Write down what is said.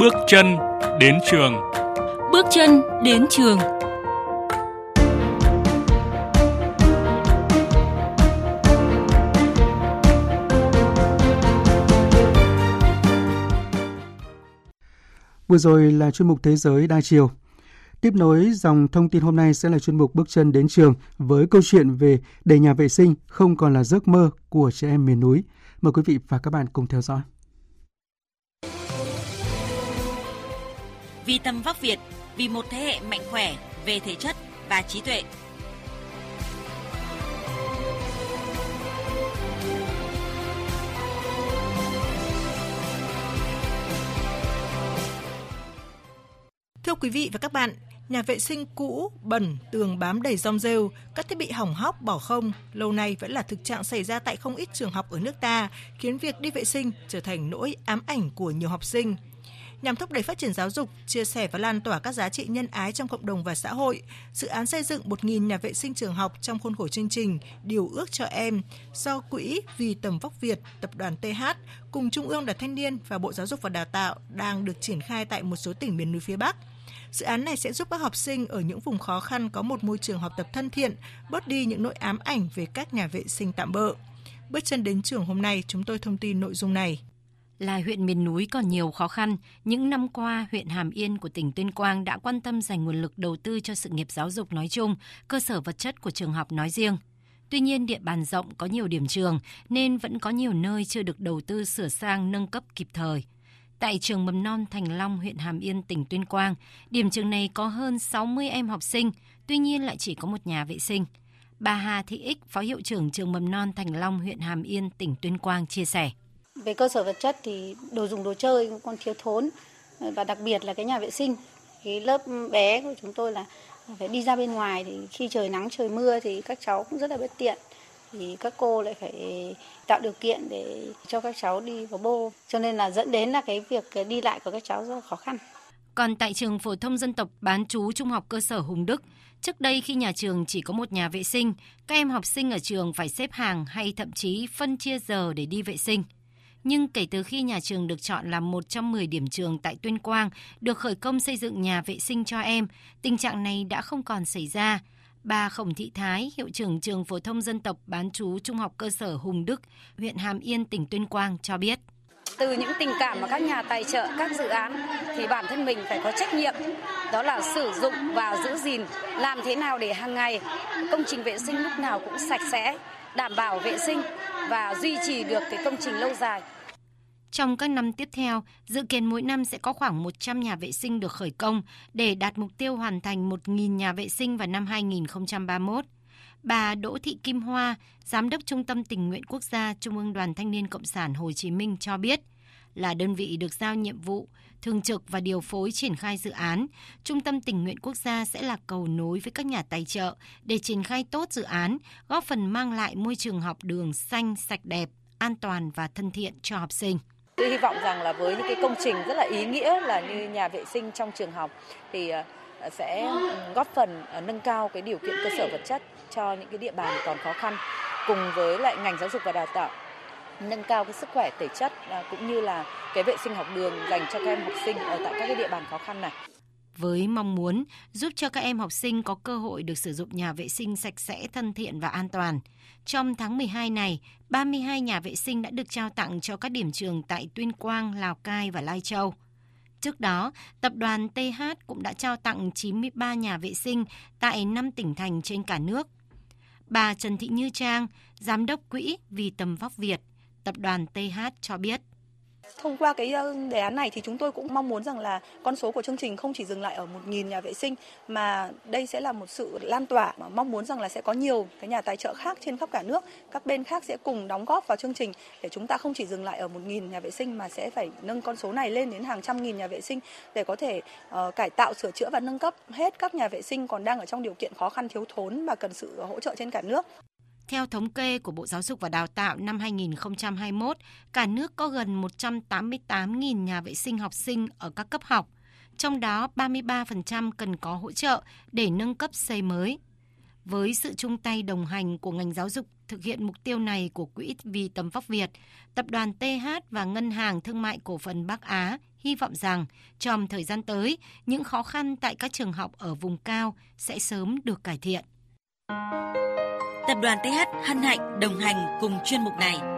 Bước chân đến trường. Bước chân đến trường. Vừa rồi là chuyên mục Thế giới đa chiều. Tiếp nối dòng thông tin hôm nay sẽ là chuyên mục Bước chân đến trường với câu chuyện về để nhà vệ sinh không còn là giấc mơ của trẻ em miền núi. Mời quý vị và các bạn cùng theo dõi. Vì tầm vóc Việt, vì một thế hệ mạnh khỏe về thể chất và trí tuệ. Thưa quý vị và các bạn, nhà vệ sinh cũ, bẩn, tường bám đầy rong rêu, các thiết bị hỏng hóc bỏ không, lâu nay vẫn là thực trạng xảy ra tại không ít trường học ở nước ta, khiến việc đi vệ sinh trở thành nỗi ám ảnh của nhiều học sinh. Nhằm thúc đẩy phát triển giáo dục, chia sẻ và lan tỏa các giá trị nhân ái trong cộng đồng và xã hội, dự án xây dựng 1.000 nhà vệ sinh trường học trong khuôn khổ chương trình Điều ước cho em do Quỹ Vì tầm vóc Việt, Tập đoàn TH cùng Trung ương Đoàn Thanh niên và Bộ Giáo dục và Đào tạo đang được triển khai tại một số tỉnh miền núi phía Bắc. Dự án này sẽ giúp các học sinh ở những vùng khó khăn có một môi trường học tập thân thiện, bớt đi những nỗi ám ảnh về các nhà vệ sinh tạm bợ. Bước chân đến trường hôm nay, chúng tôi thông tin nội dung này là huyện miền núi còn nhiều khó khăn, những năm qua, huyện Hàm Yên của tỉnh Tuyên Quang đã quan tâm dành nguồn lực đầu tư cho sự nghiệp giáo dục nói chung, cơ sở vật chất của trường học nói riêng. Tuy nhiên, địa bàn rộng có nhiều điểm trường nên vẫn có nhiều nơi chưa được đầu tư sửa sang nâng cấp kịp thời. Tại trường mầm non Thành Long, huyện Hàm Yên, tỉnh Tuyên Quang, điểm trường này có hơn 60 em học sinh, tuy nhiên lại chỉ có một nhà vệ sinh. Bà Hà Thị Ích, Phó Hiệu trưởng trường mầm non Thành Long, huyện Hàm Yên, tỉnh Tuyên Quang chia sẻ. Về cơ sở vật chất thì đồ dùng đồ chơi còn thiếu thốn và đặc biệt là cái nhà vệ sinh. Cái lớp bé của chúng tôi là phải đi ra bên ngoài thì khi trời nắng trời mưa thì các cháu cũng rất là bất tiện thì các cô lại phải tạo điều kiện để cho các cháu đi vào bô cho nên là dẫn đến là cái việc đi lại của các cháu rất là khó khăn. Còn tại trường phổ thông dân tộc bán chú trung học cơ sở Hùng Đức, trước đây khi nhà trường chỉ có một nhà vệ sinh, các em học sinh ở trường phải xếp hàng hay thậm chí phân chia giờ để đi vệ sinh. Nhưng kể từ khi nhà trường được chọn làm một trong 10 điểm trường tại Tuyên Quang được khởi công xây dựng nhà vệ sinh cho em, tình trạng này đã không còn xảy ra. Bà Khổng Thị Thái, hiệu trưởng trường phổ thông dân tộc bán chú Trung học cơ sở Hùng Đức, huyện Hàm Yên, tỉnh Tuyên Quang cho biết. Từ những tình cảm mà các nhà tài trợ các dự án thì bản thân mình phải có trách nhiệm đó là sử dụng và giữ gìn làm thế nào để hàng ngày công trình vệ sinh lúc nào cũng sạch sẽ, đảm bảo vệ sinh và duy trì được cái công trình lâu dài. Trong các năm tiếp theo, dự kiến mỗi năm sẽ có khoảng 100 nhà vệ sinh được khởi công để đạt mục tiêu hoàn thành 1.000 nhà vệ sinh vào năm 2031. Bà Đỗ Thị Kim Hoa, Giám đốc Trung tâm Tình nguyện Quốc gia Trung ương Đoàn Thanh niên Cộng sản Hồ Chí Minh cho biết, là đơn vị được giao nhiệm vụ thường trực và điều phối triển khai dự án, Trung tâm Tình nguyện Quốc gia sẽ là cầu nối với các nhà tài trợ để triển khai tốt dự án, góp phần mang lại môi trường học đường xanh, sạch đẹp, an toàn và thân thiện cho học sinh. Tôi hy vọng rằng là với những cái công trình rất là ý nghĩa là như nhà vệ sinh trong trường học thì ờ, sẽ góp phần ờ, nâng cao cái điều kiện cơ sở vật chất cho những cái địa bàn còn khó khăn cùng với lại ngành giáo dục và đào tạo nâng cao cái sức khỏe thể chất à, cũng như là cái vệ sinh học đường dành cho các em học sinh ở tại các cái địa bàn khó khăn này với mong muốn giúp cho các em học sinh có cơ hội được sử dụng nhà vệ sinh sạch sẽ, thân thiện và an toàn. Trong tháng 12 này, 32 nhà vệ sinh đã được trao tặng cho các điểm trường tại Tuyên Quang, Lào Cai và Lai Châu. Trước đó, tập đoàn TH cũng đã trao tặng 93 nhà vệ sinh tại 5 tỉnh thành trên cả nước. Bà Trần Thị Như Trang, Giám đốc Quỹ Vì Tầm Vóc Việt, tập đoàn TH cho biết. Thông qua cái ờ, đề án này thì chúng tôi cũng mong muốn rằng là con số của chương trình không chỉ dừng lại ở 1.000 nhà vệ sinh mà đây sẽ là một sự lan tỏa mà mong muốn rằng là sẽ có nhiều cái nhà tài trợ khác trên khắp cả nước, các bên khác sẽ cùng đóng góp vào chương trình để chúng ta không chỉ dừng lại ở 1.000 nhà vệ sinh mà sẽ phải nâng con số này lên đến hàng trăm nghìn nhà vệ sinh để có thể uh, cải tạo, sửa chữa và nâng cấp hết các nhà vệ sinh còn đang ở trong điều kiện khó khăn thiếu thốn và cần sự hỗ trợ trên cả nước. Theo thống kê của Bộ Giáo dục và Đào tạo năm 2021, cả nước có gần 188.000 nhà vệ sinh học sinh ở các cấp học, trong đó 33% cần có hỗ trợ để nâng cấp xây mới. Với sự chung tay đồng hành của ngành giáo dục thực hiện mục tiêu này của Quỹ vì tầm vóc Việt, Tập đoàn TH và Ngân hàng Thương mại Cổ phần Bắc Á hy vọng rằng trong thời gian tới, những khó khăn tại các trường học ở vùng cao sẽ sớm được cải thiện. Tập đoàn TH hân hạnh đồng hành cùng chuyên mục này.